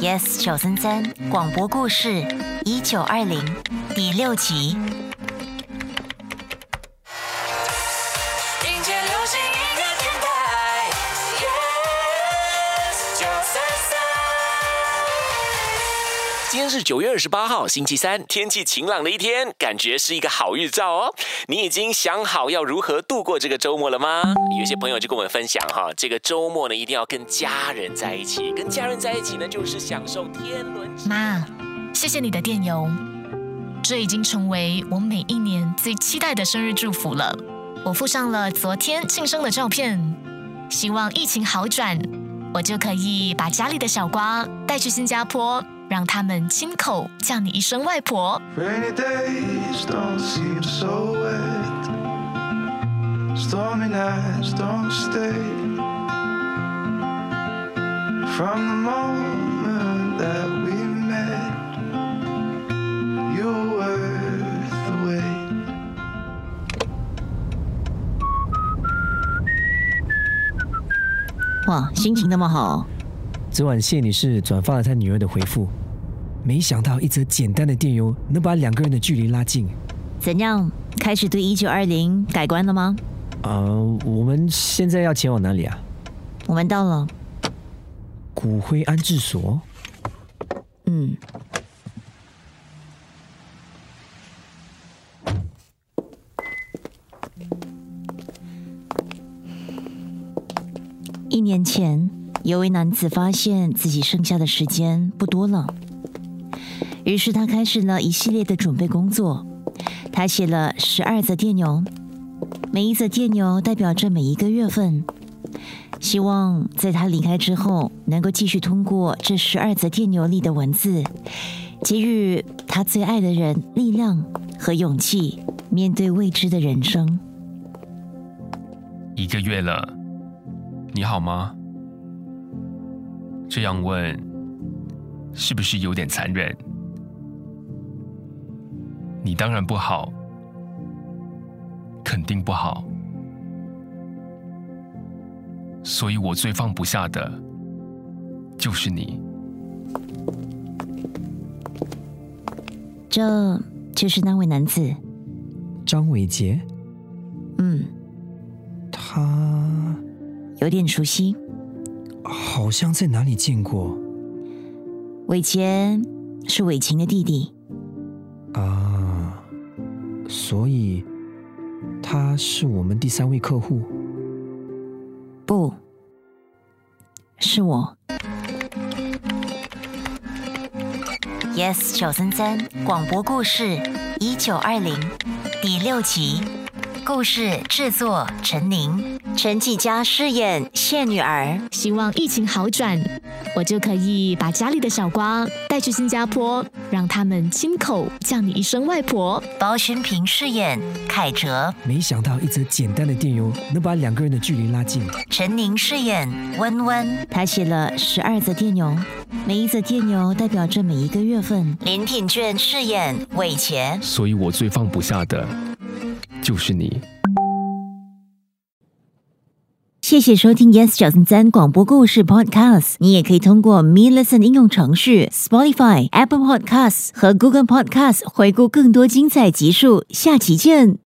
Yes 小三三广播故事一九二零第六集。今天是九月二十八号，星期三，天气晴朗的一天，感觉是一个好日照哦。你已经想好要如何度过这个周末了吗？有些朋友就跟我们分享哈，这个周末呢一定要跟家人在一起，跟家人在一起呢就是享受天伦之妈，谢谢你的电邮，这已经成为我每一年最期待的生日祝福了。我附上了昨天庆生的照片，希望疫情好转，我就可以把家里的小瓜带去新加坡，让他们亲口叫你一声外婆。哇心情那么好。昨晚谢女士转发了她女儿的回复，没想到一则简单的电邮能把两个人的距离拉近。怎样？开始对一九二零改观了吗？啊、我们现在要前往哪里啊？我们到了，骨灰安置所。嗯，一年前，有位男子发现自己剩下的时间不多了，于是他开始了一系列的准备工作。他写了十二则电邮，每一则电邮代表着每一个月份。希望在他离开之后，能够继续通过这十二则电邮里的文字，给予他最爱的人力量和勇气，面对未知的人生。一个月了，你好吗？这样问，是不是有点残忍？你当然不好，肯定不好，所以我最放不下的就是你。这就是那位男子，张伟杰，嗯，他有点熟悉。好像在哪里见过伟杰是伟琴的弟弟，啊，所以他是我们第三位客户。不是我。Yes 小三三广播故事一九二零第六集，故事制作陈宁，陈启佳饰演谢女儿，希望疫情好转，我就可以把家里的小瓜带去新加坡，让他们亲口叫你一声外婆。包勋平饰演凯哲，没想到一则简单的电邮能把两个人的距离拉近。陈宁饰演温温，他写了十二则电邮，每一则电邮代表着每一个月份。林品卷饰演伟杰，所以我最放不下的就是你。谢谢收听 Yes 九三三广播故事 Podcast。你也可以通过 Me Listen 应用程序、Spotify、Apple Podcasts 和 Google Podcasts 回顾更多精彩集数。下期见。